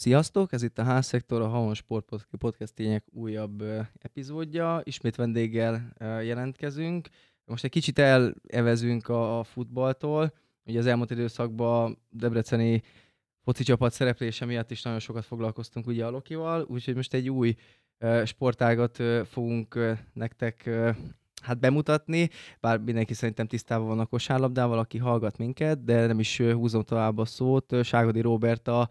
Sziasztok! Ez itt a Házszektor, a Havon Sport Podcastjének újabb epizódja. Ismét vendéggel jelentkezünk. Most egy kicsit elevezünk a futballtól. Ugye az elmúlt időszakban Debreceni foci csapat szereplése miatt is nagyon sokat foglalkoztunk ugye a Lokival, úgyhogy most egy új sportágat fogunk nektek hát bemutatni, bár mindenki szerintem tisztában van a kosárlabdával, aki hallgat minket, de nem is húzom tovább a szót. Ságodi Robert a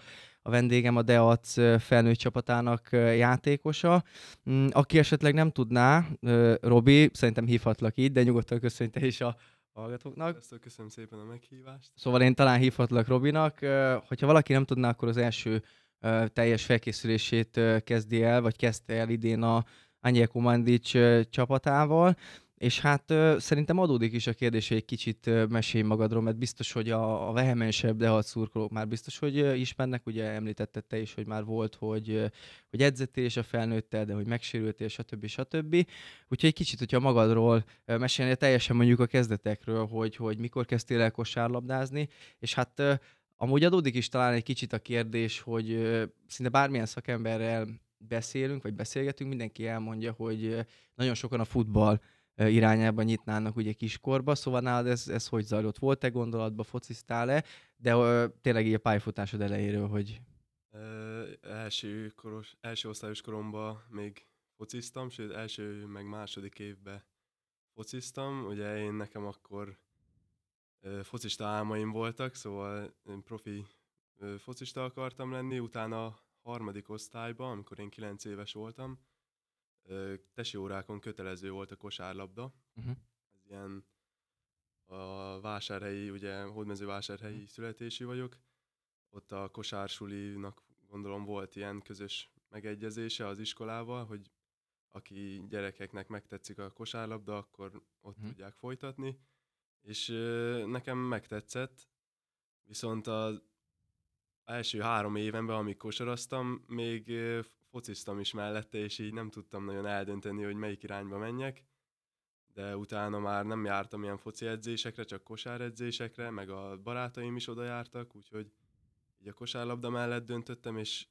a vendégem a Deac felnőtt csapatának játékosa. Mm, aki esetleg nem tudná, Robi, szerintem hívhatlak így, de nyugodtan köszönj te is a hallgatóknak. Sziasztok, köszönöm szépen a meghívást. Szóval én talán hívhatlak Robinak. Hogyha valaki nem tudná, akkor az első teljes felkészülését kezdi el, vagy kezdte el idén a Anyeko Mandic csapatával. És hát ö, szerintem adódik is a kérdés, hogy egy kicsit ö, mesélj magadról, mert biztos, hogy a, a vehemensebb a szurkolók már biztos, hogy ö, ismernek, ugye említetted te is, hogy már volt, hogy, ö, hogy edzettél és a felnőttel, de hogy megsérültél, stb. stb. Úgyhogy egy kicsit, hogyha magadról ö, mesélni, teljesen mondjuk a kezdetekről, hogy, hogy mikor kezdtél el kosárlabdázni, és hát ö, amúgy adódik is talán egy kicsit a kérdés, hogy ö, szinte bármilyen szakemberrel beszélünk, vagy beszélgetünk, mindenki elmondja, hogy nagyon sokan a futball irányába nyitnának ugye kiskorba, szóval nálad ez, ez hogy zajlott? Volt-e gondolatba, focisztál-e, de ö, tényleg így a pályafutásod elejéről, hogy... Ö, első, koros, első osztályos koromban még fociztam, sőt első meg második évben fociztam. Ugye én nekem akkor ö, focista álmaim voltak, szóval én profi ö, focista akartam lenni, utána harmadik osztályban, amikor én kilenc éves voltam, tesi órákon kötelező volt a kosárlabda. Uh-huh. Ez ilyen a vásárhelyi, ugye hódmezővásárhelyi uh-huh. születési vagyok. Ott a kosársulinak gondolom volt ilyen közös megegyezése az iskolával, hogy aki gyerekeknek megtetszik a kosárlabda, akkor ott uh-huh. tudják folytatni. És ö, nekem megtetszett, viszont az első három évenben, amíg kosaraztam, még fociztam is mellette, és így nem tudtam nagyon eldönteni, hogy melyik irányba menjek, de utána már nem jártam ilyen foci edzésekre, csak kosáredzésekre, meg a barátaim is oda jártak, úgyhogy így a kosárlabda mellett döntöttem, és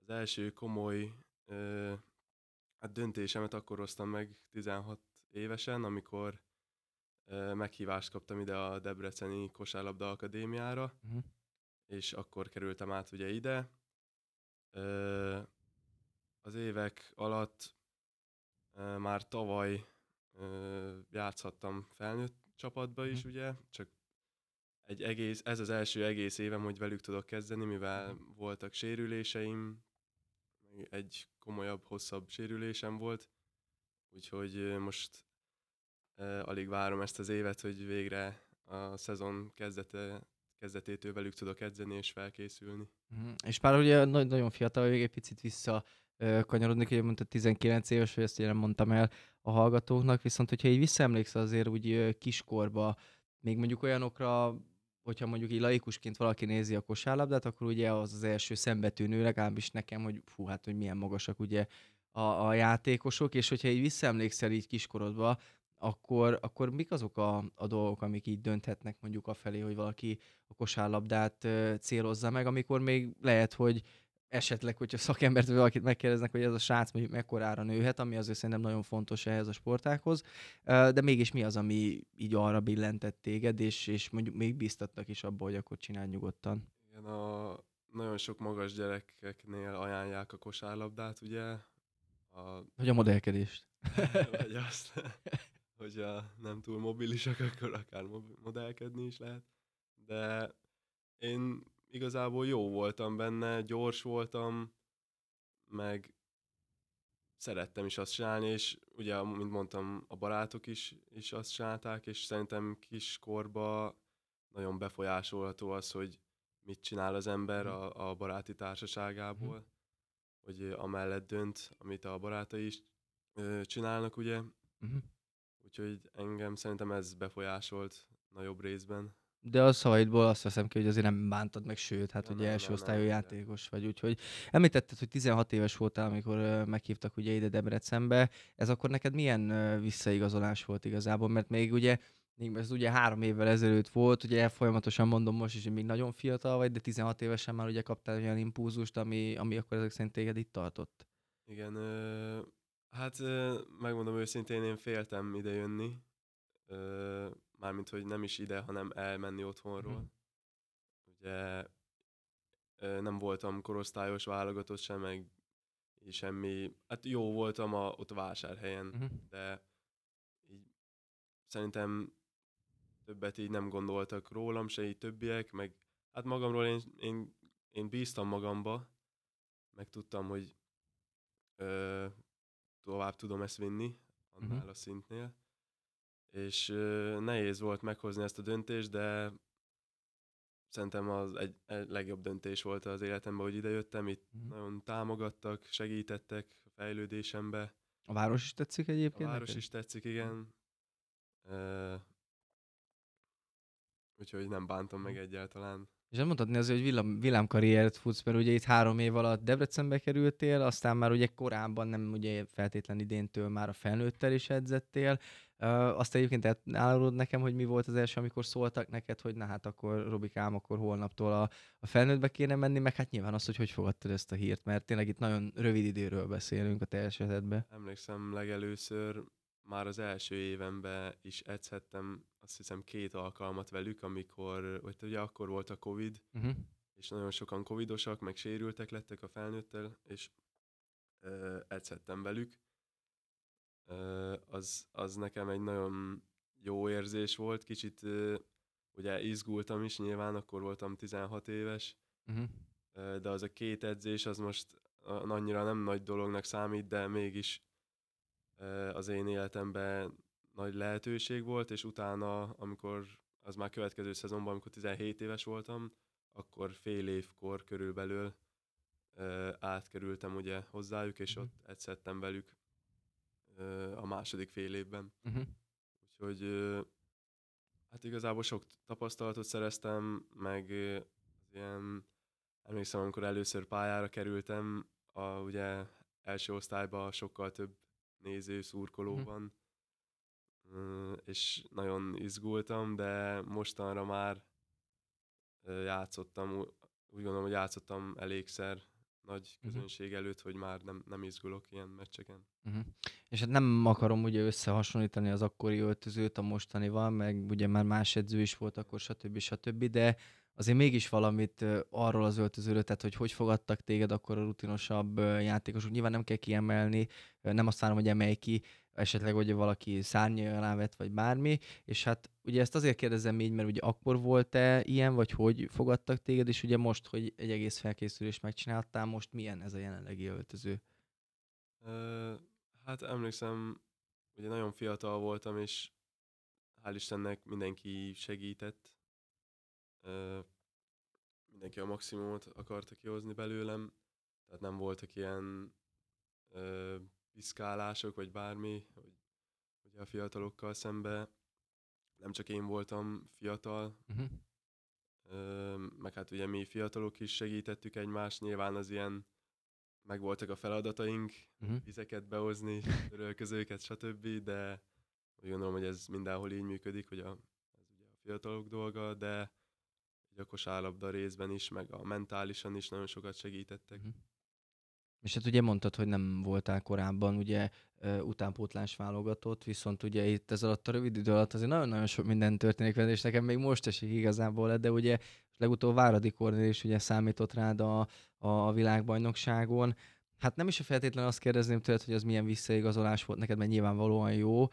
az első komoly ö, hát döntésemet akkor hoztam meg 16 évesen, amikor ö, meghívást kaptam ide a Debreceni Kosárlabda Akadémiára, uh-huh. és akkor kerültem át ugye ide. Ö, az évek alatt e, már tavaly e, játszhattam felnőtt csapatba is, mm. ugye, csak egy egész, ez az első egész évem, hogy velük tudok kezdeni, mivel mm. voltak sérüléseim, egy komolyabb, hosszabb sérülésem volt, úgyhogy most e, alig várom ezt az évet, hogy végre a szezon kezdete, kezdetétől velük tudok edzeni és felkészülni. Mm. És pár ugye nagyon fiatal, még egy picit vissza kanyarodni, hogy mondta 19 éves, hogy ezt nem mondtam el a hallgatóknak, viszont hogyha így visszaemlékszel azért úgy kiskorba, még mondjuk olyanokra, hogyha mondjuk így laikusként valaki nézi a kosárlabdát, akkor ugye az az első szembetűnő, legalábbis nekem, hogy fú, hát hogy milyen magasak ugye a, a játékosok, és hogyha így visszaemlékszel így kiskorodba, akkor, akkor mik azok a, a dolgok, amik így dönthetnek mondjuk afelé, hogy valaki a kosárlabdát célozza meg, amikor még lehet, hogy esetleg, hogyha szakembert vagy valakit megkérdeznek, hogy ez a srác mondjuk mekkorára nőhet, ami azért szerintem nagyon fontos ehhez a sportákhoz, de mégis mi az, ami így arra billentett téged, és, és mondjuk még bíztattak is abba, hogy akkor csinálj nyugodtan? Igen, a nagyon sok magas gyerekeknél ajánlják a kosárlabdát, ugye? A... Hogy a modellkedést. vagy azt, hogy a nem túl mobilisak, akkor akár modellkedni is lehet. De én igazából jó voltam benne, gyors voltam, meg szerettem is azt csinálni, és ugye, mint mondtam, a barátok is, is azt csinálták, és szerintem kiskorba nagyon befolyásolható az, hogy mit csinál az ember mhm. a, a baráti társaságából, mm. hogy amellett dönt, amit a barátai is ö, csinálnak, ugye. Mm. Úgyhogy engem szerintem ez befolyásolt nagyobb részben. De a szavaidból azt veszem ki, hogy azért nem bántad meg, sőt, hát nem, ugye első osztályú nem, játékos vagy, úgyhogy említetted, hogy 16 éves voltál, amikor meghívtak ugye ide Debrecenbe. Ez akkor neked milyen visszaigazolás volt igazából? Mert még ugye Még ez ugye három évvel ezelőtt volt, ugye folyamatosan mondom most is, hogy még nagyon fiatal vagy, de 16 évesen már ugye kaptál olyan impulzust, ami, ami akkor ezek szerint téged itt tartott. Igen, hát megmondom őszintén, én féltem ide jönni. Mármint, hogy nem is ide, hanem elmenni otthonról. Mhm. Ugye nem voltam korosztályos válogatott sem, meg semmi. Hát jó voltam a, ott vásárhelyen, Uh-huh. de így szerintem többet így nem gondoltak rólam, se így többiek, meg hát magamról én, én, én bíztam magamba, meg tudtam, hogy ö, tovább tudom ezt vinni annál Mhm. a szintnél. És ö, nehéz volt meghozni ezt a döntést, de szerintem az egy, egy legjobb döntés volt az életemben, hogy idejöttem, itt Mhm. nagyon támogattak, segítettek a fejlődésembe. A város is tetszik A egyébként város neked? is tetszik, igen. Ö, úgyhogy nem bántom meg egyáltalán. És nem mondhatni azért, hogy villám, villámkarriert futsz, mert ugye itt három év alatt Debrecenbe kerültél, aztán már ugye korábban nem ugye feltétlen idéntől már a felnőttel is edzettél. Uh, azt egyébként elárulod nekem, hogy mi volt az első, amikor szóltak neked, hogy na hát akkor Robikám, akkor holnaptól a, a felnőttbe kéne menni, meg hát nyilván azt, hogy hogy fogadtad ezt a hírt, mert tényleg itt nagyon rövid időről beszélünk a te esetedben. Emlékszem legelőször már az első évemben is edzhettem, azt hiszem két alkalmat velük, amikor, vagy ugye akkor volt a Covid, Uh-huh. és nagyon sokan covidosak, meg sérültek lettek a felnőttel, és ö, edzhettem velük. Ö, az, az nekem egy nagyon jó érzés volt, kicsit ö, ugye izgultam is, nyilván akkor voltam 16 éves, Uh-huh. Ö, de az a két edzés az most annyira nem nagy dolognak számít, de mégis ö, az én életemben nagy lehetőség volt, és utána, amikor az már következő szezonban, amikor 17 éves voltam, akkor fél évkor körülbelül ö, átkerültem ugye hozzájuk, és Mhm. ott edzhettem velük ö, a második fél évben. Uh-huh. Úgyhogy ö, hát igazából sok tapasztalatot szereztem, meg ö, az ilyen, emlékszem, amikor először pályára kerültem, a ugye első osztályban sokkal több néző, szurkoló Mhm. van, és nagyon izgultam, de mostanra már játszottam, úgy gondolom, hogy játszottam elégszer nagy Mhm. közönség előtt, hogy már nem, nem izgulok ilyen meccseken. Uh-huh. És hát nem akarom ugye összehasonlítani az akkori öltözőt a mostanival, meg ugye már más edző is volt akkor, stb. stb. De azért mégis valamit arról az öltözőről, tehát hogy hogy fogadtak téged akkor a rutinosabb játékosok. Nyilván nem kell kiemelni, nem azt várom, hogy emelj ki, esetleg, hogy valaki szárnya alá vett, vagy bármi, és hát ugye ezt azért kérdezem így, mert ugye akkor volt-e ilyen, vagy hogy fogadtak téged, és ugye most, hogy egy egész felkészülést megcsináltál, most milyen ez a jelenlegi öltöző? Ö, hát emlékszem, ugye nagyon fiatal voltam, és hál' Istennek mindenki segített. Mindenki a maximumot akarta kihozni belőlem, tehát nem voltak ilyen piszkálások, vagy bármi, hogy ugye a fiatalokkal szembe. Nem csak én voltam fiatal, Uh-huh. Ö, meg hát ugye mi fiatalok is segítettük egymást, nyilván az ilyen megvoltak a feladataink, Uh-huh. vizeket behozni, törölközőket, stb., de úgy gondolom, hogy ez mindenhol így működik, hogy a, ez ugye a fiatalok dolga, de a kosárlabda részben is, meg a mentálisan is nagyon sokat segítettek. Mhm. És hát ugye mondtad, hogy nem voltál korábban ugye utánpótlás válogatott, viszont ugye itt ez alatt a rövid idő alatt azért nagyon-nagyon sok minden történik veled, és nekem még most esik igazából le, de ugye legutóbb Váradi Kornél is ugye számított rád a, a világbajnokságon. Hát nem is feltétlenül azt kérdezném tőled, hogy az milyen visszaigazolás volt neked, mert nyilvánvalóan jó,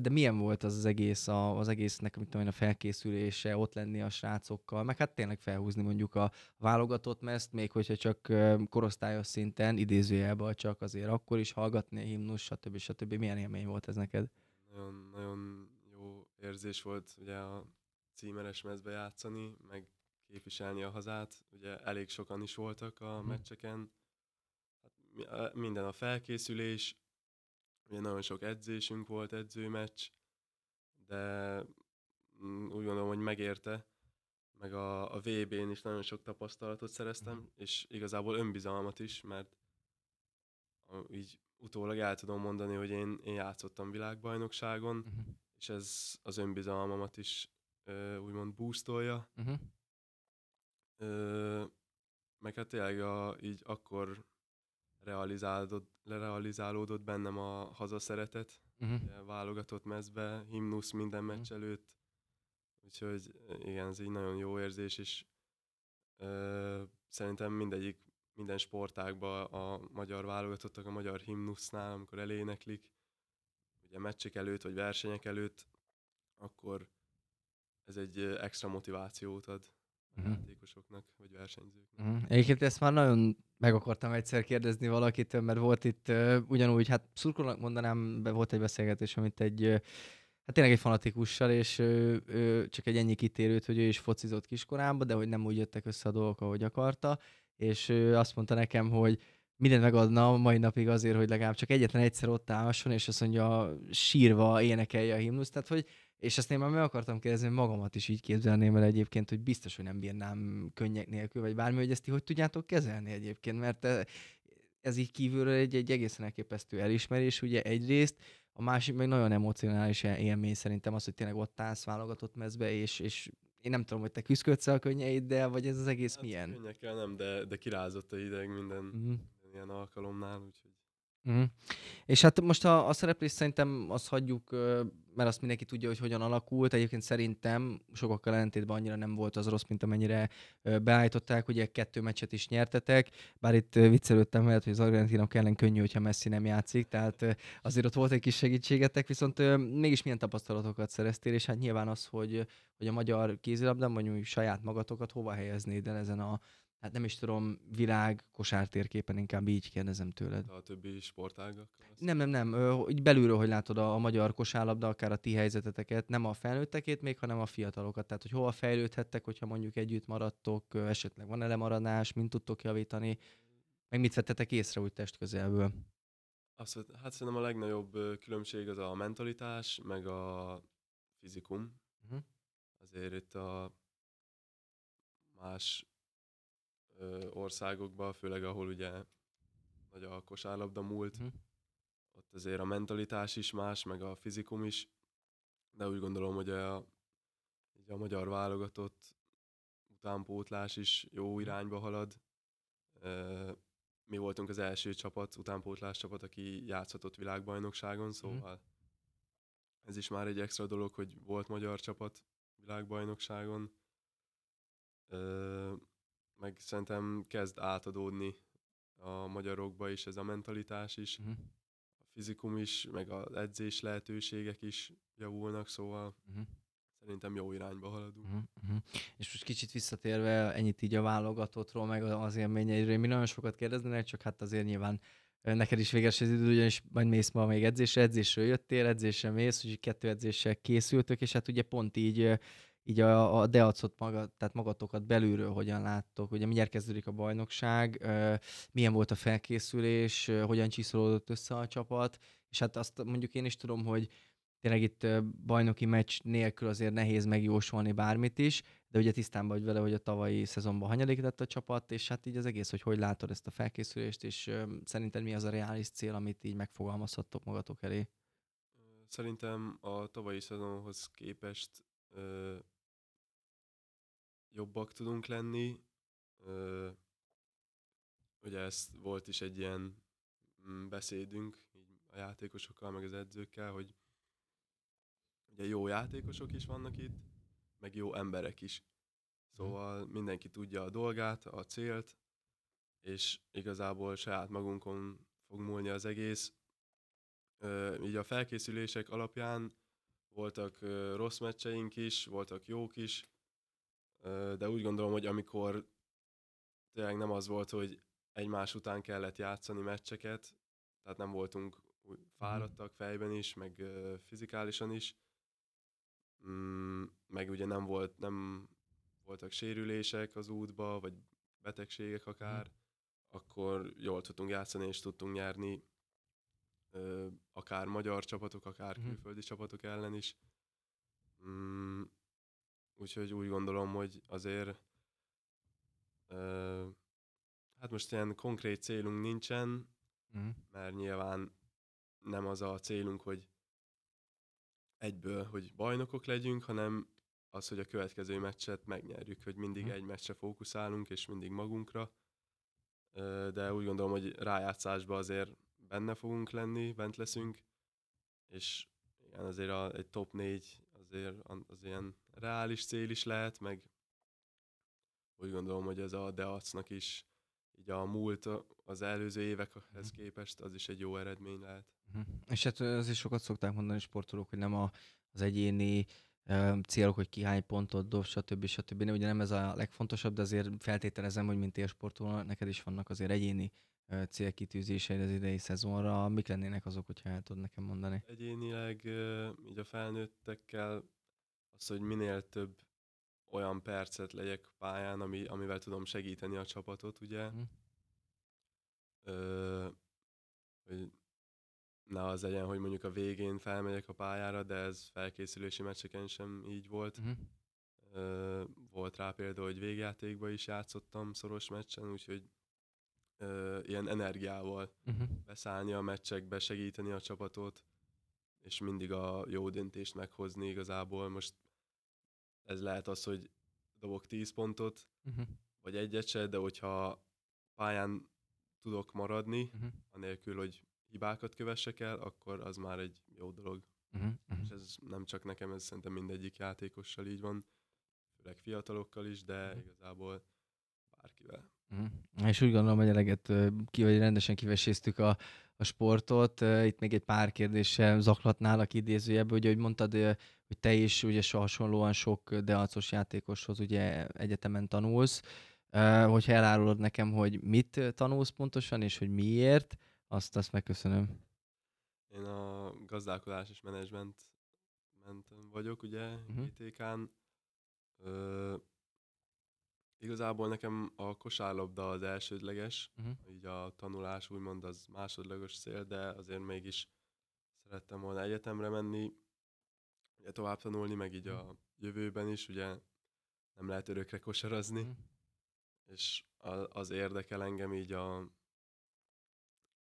de milyen volt az az egész, a, az egésznek, mit tudom én, a felkészülése, ott lenni a srácokkal, meg hát tényleg felhúzni mondjuk a, válogatott mezt, még hogyha csak korosztályos szinten, idézőjelben csak azért akkor is hallgatni a himnus, stb. stb. Milyen élmény volt ez neked? Nagyon, nagyon jó érzés volt ugye a címeres mezbe játszani, meg képviselni a hazát. Ugye elég sokan is voltak a Mhm. meccseken. Minden a felkészülés, ugye nagyon sok edzésünk volt, edzőmeccs, de mm, úgy gondolom, hogy megérte. Meg a, a VB-n is nagyon sok tapasztalatot szereztem, Mhm. és igazából önbizalmat is, mert így utólag el tudom mondani, hogy én, én játszottam világbajnokságon, Uh-huh. és ez az önbizalmamat is ö, úgymond boostolja. Uh-huh. Ö, meg hát tényleg a, így akkor realizálódott, realizálódott bennem a hazaszeretet, Uh-huh. válogatott mezbe, himnusz minden Mhm. meccs előtt, úgyhogy igen, ez egy nagyon jó érzés, és ö, szerintem mindegyik, minden sportágban a magyar válogatottak a magyar himnusznál, amikor eléneklik, ugye meccsek előtt, vagy versenyek előtt, akkor ez egy extra motivációt ad a Mhm. játékosoknak, vagy versenyzőknek. Uh-huh. Egyébként ezt már nagyon meg akartam egyszer kérdezni valakitől, mert volt itt uh, ugyanúgy, hát szurkolónak mondanám, volt egy beszélgetés, amit egy, uh, hát tényleg egy fanatikussal, és uh, uh, csak egy ennyi kitérőt, hogy ő is focizott kiskorában, de hogy nem úgy jöttek össze a dolgok, ahogy akarta, és uh, azt mondta nekem, hogy mindent megadna a mai napig azért, hogy legalább csak egyetlen egyszer ott állhasson, és azt mondja, sírva énekelje a himnuszt, tehát hogy és ezt én már meg akartam kérdezni, hogy magamat is így képzelném el egyébként, hogy biztos, hogy nem bírnám könnyek nélkül, vagy bármi, hogy ezt ti hogy tudjátok kezelni egyébként, mert eh, ez így kívülről egy, egy egészen elképesztő elismerés, ugye egyrészt, a másik meg nagyon emocionális él- élmény szerintem az, hogy tényleg ott állsz válogatott mezbe, és, és én nem tudom, hogy te küzdködsz a könnyeiddel, vagy ez az egész Hát milyen. Könnyekkel nem, de, de kirázott a ideg minden, Mhm. minden ilyen alkalomnál, úgyhogy Uh-huh. És hát most a, a szereplés szerintem azt hagyjuk, mert azt mindenki tudja, hogy hogyan alakult. Egyébként szerintem sokakkal ellentétben annyira nem volt az rossz, mint amennyire beállították. Ugye kettő meccset is nyertetek, bár itt viccelődtem veled, hogy az argentinok ellen könnyű, hogyha Messi nem játszik, tehát azért ott volt egy kis segítségetek, viszont mégis milyen tapasztalatokat szereztél, és hát nyilván az, hogy, hogy a magyar kézilabdán, mondjuk saját magatokat hova helyeznéd el ezen a Hát nem is tudom, világ kosártérképen inkább így kérdezem tőled. a többi sportágak. Nem, nem, nem. Ö, így belülről, hogy látod a, a magyar kosárlabda, akár a ti helyzeteteket, nem a felnőttekét még, hanem a fiatalokat. Tehát, hogy hova fejlődhettek, hogyha mondjuk együtt maradtok, esetleg van elemaradás, mint tudtok javítani, meg mit vettetek észre úgy testközelből. Azt, vett- hát szerintem a legnagyobb különbség az a mentalitás, meg a fizikum. Mhm. Azért itt a más ö, országokban, főleg ahol ugye nagy a kosárlabda múlt, Mhm. ott azért a mentalitás is más, meg a fizikum is, de úgy gondolom, hogy a, így a magyar válogatott utánpótlás is jó irányba halad. Ö, Mi voltunk az első csapat, utánpótlás csapat, aki játszhatott világbajnokságon, szóval ez is már egy extra dolog, hogy volt magyar csapat világbajnokságon. Ö, meg szerintem kezd átadódni a magyarokba is ez a mentalitás is, Mhm. a fizikum is, meg az edzés lehetőségek is javulnak, szóval Mhm. szerintem jó irányba haladunk. Uh-huh, uh-huh. És most kicsit visszatérve ennyit így a válogatottról, meg az élményeiről, mi nagyon sokat kérdeznének, csak hát azért nyilván neked is véges az idő, ugyanis majd mész ma még edzésre, edzésről jöttél, edzésre mész, úgyhogy kettő edzéssel készültök, és hát ugye pont így, így a, a deacot maga, tehát magatokat belülről hogyan láttok, ugye mindjárt kezdődik a bajnokság, milyen volt a felkészülés, hogyan csiszolódott össze a csapat, és hát azt mondjuk én is tudom, hogy tényleg itt bajnoki meccs nélkül azért nehéz megjósolni bármit is, de ugye tisztában vagy vele, hogy a tavalyi szezonban hanyadik lett a csapat, és hát így az egész, hogy hogy látod ezt a felkészülést, és szerinted mi az a reális cél, amit így megfogalmazhattok magatok elé? Szerintem a tavalyi szezonhoz képest jobbak tudunk lenni. Ö, ugye ez volt is egy ilyen mm, beszédünk így a játékosokkal, meg az edzőkkel, hogy ugye jó játékosok is vannak itt, meg jó emberek is. Szóval mindenki tudja a dolgát, a célt, és igazából saját magunkon fog múlni az egész. Ö, így a felkészülések alapján voltak ö, rossz meccseink is, voltak jók is, de úgy gondolom, hogy amikor tényleg nem az volt, hogy egymás után kellett játszani meccseket, tehát nem voltunk úgy fáradtak fejben is, meg fizikálisan is, mm, meg ugye nem volt, nem voltak sérülések az útba, vagy betegségek akár, akkor jól tudtunk játszani és tudtunk nyerni akár magyar csapatok, akár Mhm. külföldi csapatok ellen is. Mm, úgyhogy úgy gondolom, hogy azért ö, hát most ilyen konkrét célunk nincsen, Uh-huh. mert nyilván nem az a célunk, hogy egyből, hogy bajnokok legyünk, hanem az, hogy a következő meccset megnyerjük, hogy mindig Mhm. egy meccsre fókuszálunk, és mindig magunkra. Ö, De úgy gondolom, hogy rájátszásban azért benne fogunk lenni, bent leszünk, és igen, azért a, egy top 4 azért az ilyen reális cél is lehet, meg úgy gondolom, hogy ez a Deacnak is így a múlt az előző évekhez képest az is egy jó eredmény lehet. Mhm. És hát az is sokat szokták mondani sportolók, hogy nem a, az egyéni ö, célok, hogy ki hány pontot dob, stb. stb. Nem, ugye nem ez a legfontosabb, de azért feltételezem, hogy mint élsportoló, neked is vannak azért egyéni célkitűzéseid az idei szezonra. Mik lennének azok, hogyha el tudod nekem mondani? Egyénileg így a felnőttekkel az, hogy minél több olyan percet legyek pályán, ami, amivel tudom segíteni a csapatot, ugye. Mhm. Ö, hogy ne az legyen, hogy mondjuk a végén felmegyek a pályára, de ez felkészülési meccseken sem így volt. Uh-huh. Ö, volt rá példa, hogy végjátékban is játszottam szoros meccsen, úgyhogy ö, ilyen energiával Uh-huh. beszállni a meccsekbe, segíteni a csapatot, és mindig a jó döntést meghozni igazából. Most ez lehet az, hogy dobok 10 pontot, Uh-huh. vagy egyet se, de hogyha pályán tudok maradni, Uh-huh. anélkül, hogy hibákat kövessek el, akkor az már egy jó dolog. Uh-huh. És ez nem csak nekem, ez szerintem mindegyik játékossal így van, főleg fiatalokkal is, de igazából bárkivel. Uh-huh. És úgy gondolom, hogy eleget ki, vagy rendesen kiveséztük a, a sportot. Itt még egy pár kérdéssel zaklatnálak idézőjebben, ugye, hogy mondtad, hogy te is ugye so hasonlóan sok deacos játékoshoz ugye egyetemen tanulsz. Hogyha elárulod nekem, hogy mit tanulsz pontosan, és hogy miért, azt, azt megköszönöm. Én a gazdálkodás és menedzsment mentem vagyok, ugye, uh-huh. ITK-n. Igazából nekem a kosárlabda az elsődleges, Uh-huh. így a tanulás úgymond az másodlagos cél, de azért mégis szerettem volna egyetemre menni, ugye tovább tanulni, meg így a jövőben is, ugye nem lehet örökre kosarazni, Mhm. és az érdekel engem így a,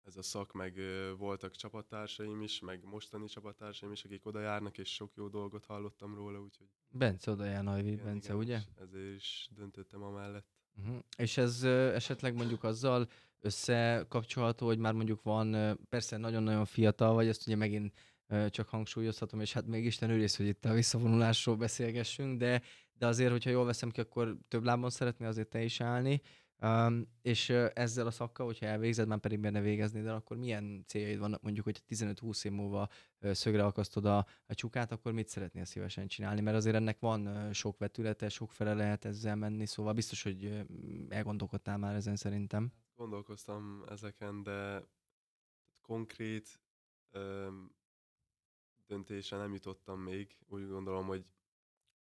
ez a szak, meg voltak csapattársaim is, meg mostani csapattársaim is, akik oda járnak, és sok jó dolgot hallottam róla, úgyhogy Bence oda jár, Najvi, igen, Bence, igen, ugye? Ezért is döntöttem amellett. Uh-huh. És ez ö, esetleg mondjuk azzal összekapcsolható, hogy már mondjuk van, ö, persze nagyon-nagyon fiatal vagy, ezt ugye megint ö, csak hangsúlyozhatom, és hát még Isten őrész, hogy itt a visszavonulásról beszélgessünk, de, de azért, hogyha jól veszem ki, akkor több lábon szeretnél azért te is állni, um, és ezzel a szakkal, hogyha elvégzed, már pedig benne végezni, de akkor milyen céljaid vannak, mondjuk, hogy 15-20 év múlva szögre akasztod a, a csukát, akkor mit szeretnél szívesen csinálni? Mert azért ennek van sok vetülete, sok fele lehet ezzel menni, szóval biztos, hogy elgondolkodtál már ezen szerintem. Gondolkoztam ezeken, de konkrét öm, döntésre nem jutottam még. Úgy gondolom, hogy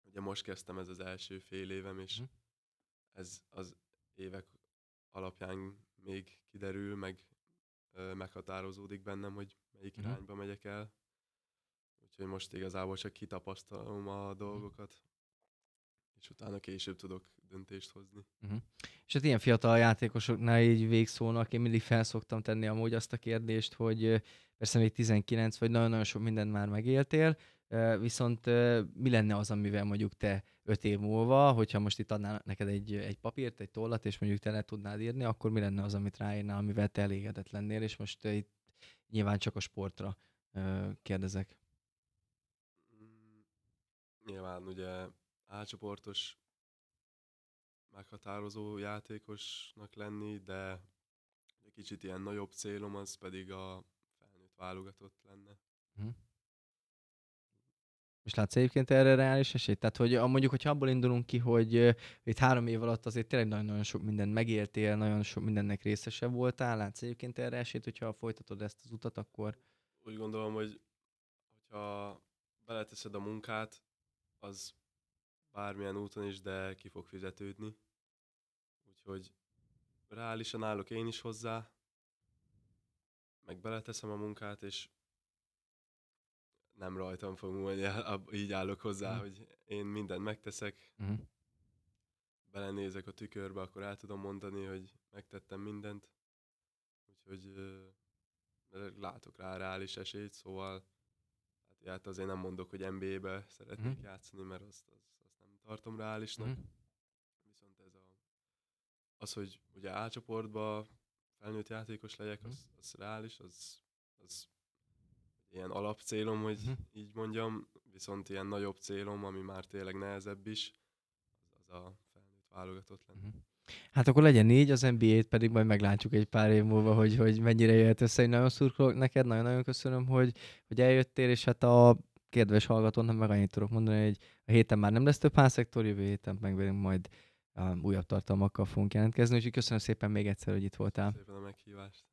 ugye most kezdtem ez az első fél évem, és Mhm. ez az évek alapján még kiderül, meg ö, meghatározódik bennem, hogy melyik Mhm. irányba megyek el. Úgyhogy most igazából csak kitapasztalom a dolgokat, és utána később tudok döntést hozni. Uh-huh. És hát ilyen fiatal játékosoknál így végszónak, én mindig felszoktam tenni amúgy azt a kérdést, hogy persze még 19 vagy nagyon-nagyon sok mindent már megéltél, viszont mi lenne az, amivel mondjuk te 5 év múlva, hogyha most itt adnál neked egy, egy papírt, egy tollat, és mondjuk te le tudnád írni, akkor mi lenne az, amit ráírnál, amivel te elégedett lennél, és most itt nyilván csak a sportra kérdezek. Mm, Nyilván ugye A-csoportos meghatározó játékosnak lenni, de egy kicsit ilyen nagyobb célom az pedig a felnőtt válogatott lenne. Uh-huh. És látsz egyébként erre reális esélyt? Tehát, hogy mondjuk, hogyha abból indulunk ki, hogy itt három év alatt azért tényleg nagyon-nagyon sok mindent megéltél, nagyon sok mindennek részesebb voltál, látsz egyébként erre esélyt, hogyha folytatod ezt az utat, akkor Úgy gondolom, hogy hogyha beleteszed a munkát, az bármilyen úton is, de ki fog fizetődni. Úgyhogy reálisan állok én is hozzá, meg beleteszem a munkát, és nem rajtam fog múlni, így állok hozzá, Mhm. hogy én mindent megteszek, uh-huh. belenézek a tükörbe, akkor el tudom mondani, hogy megtettem mindent. Úgyhogy ö, látok rá reális esélyt, szóval hát azért nem mondok, hogy NBA-be szeretnék Mhm. játszani, mert azt, nem tartom reálisnak. Mhm. Viszont ez a, az, hogy ugye A csoportba felnőtt játékos legyek, Mhm. az, az reális, az, az ilyen alapcélom, hogy Mhm. így mondjam, viszont ilyen nagyobb célom, ami már tényleg nehezebb is, az, az a felnőtt válogatott lenne. Mhm. Hát akkor legyen négy, az NBA-t pedig majd meglátjuk egy pár év múlva, hogy, hogy mennyire jöhet össze. Én nagyon szurkolok neked, nagyon-nagyon köszönöm, hogy, hogy eljöttél, és hát a kedves hallgatónak meg annyit tudok mondani, hogy a héten már nem lesz több házszektor, jövő héten meg majd um, újabb tartalmakkal fogunk jelentkezni, úgyhogy köszönöm szépen még egyszer, hogy itt voltál. Szépen a meghívást.